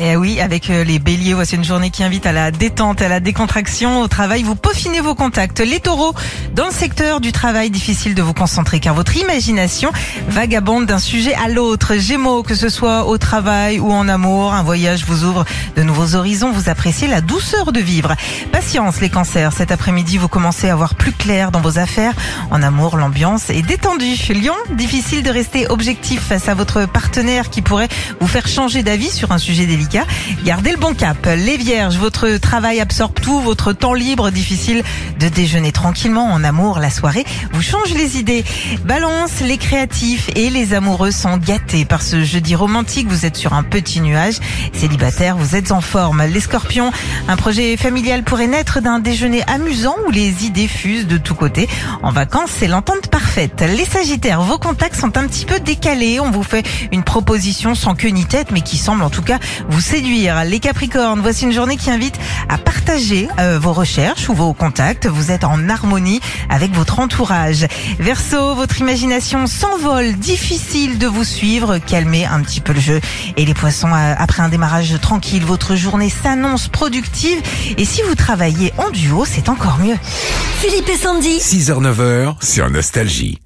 Eh oui, avec euh, les béliers, voici une journée qui invite à la détente, à la décontraction au travail. Vous peaufinez vos contacts. Les taureaux, dans le secteur du travail, difficile de vous concentrer car votre imagination vagabonde d'un sujet à l'autre. Gémeaux, que ce soit au travail ou en amour, un voyage vous ouvre de nouveaux horizons. Vous appréciez la douceur de vivre. Patience, les cancers. Cet après-midi, vous commencez à voir plus clair dans vos affaires. En amour, l'ambiance est détendue. Lion, difficile de rester objectif face à votre partenaire qui pourrait vous faire changer d'avis sur un sujet délicat. Gardez le bon cap. Les vierges, votre travail absorbe tout, votre temps libre, difficile de déjeuner tranquillement. En amour, la soirée vous change les idées. Balance, les créatifs et les amoureux sont gâtés par ce jeudi romantique. Vous êtes sur un petit nuage. Célibataire, vous êtes en forme. Les scorpions, un projet familial pourrait naître d'un déjeuner amusant où les idées fusent de tous côtés. En vacances, c'est l'entente parfaite. Les sagittaires, vos contacts sont un petit peu décalés. On vous fait une proposition sans queue ni tête, mais qui semble en tout cas vous séduire. Les Capricornes, voici une journée qui invite à partager euh, vos recherches ou vos contacts. Vous êtes en harmonie avec votre entourage. Verseau, votre imagination s'envole. Difficile de vous suivre. Calmez un petit peu le jeu. Et les poissons, euh, après un démarrage tranquille, votre journée s'annonce productive. Et si vous travaillez en duo, c'est encore mieux. Philippe et Sandy. 6h-9h sur Nostalgie.